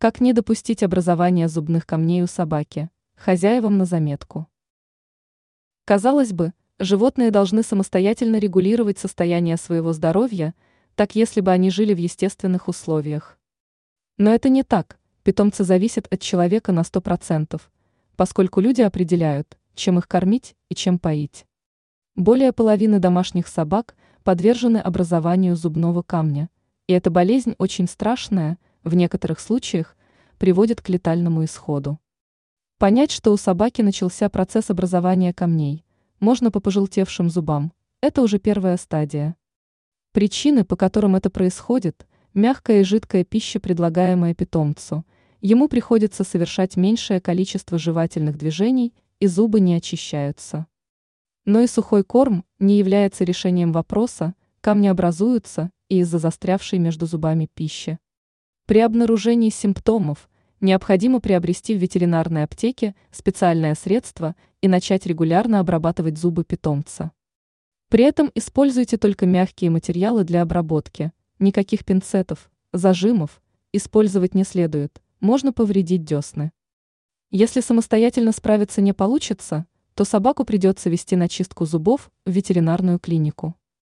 Как не допустить образования зубных камней у собаки? Хозяевам на заметку. Казалось бы, животные должны самостоятельно регулировать состояние своего здоровья, так если бы они жили в естественных условиях. Но это не так, питомцы зависят от человека на 100%, поскольку люди определяют, чем их кормить и чем поить. Более половины домашних собак подвержены образованию зубного камня, и эта болезнь очень страшная, в некоторых случаях приводит к летальному исходу. Понять, что у собаки начался процесс образования камней, можно по пожелтевшим зубам, это уже первая стадия. Причины, по которым это происходит, мягкая и жидкая пища, предлагаемая питомцу, ему приходится совершать меньшее количество жевательных движений и зубы не очищаются. Но и сухой корм не является решением вопроса, камни образуются и из-за застрявшей между зубами пищи. При обнаружении симптомов необходимо приобрести в ветеринарной аптеке специальное средство и начать регулярно обрабатывать зубы питомца. При этом используйте только мягкие материалы для обработки, никаких пинцетов, зажимов использовать не следует, можно повредить десны. Если самостоятельно справиться не получится, то собаку придется вести на чистку зубов в ветеринарную клинику.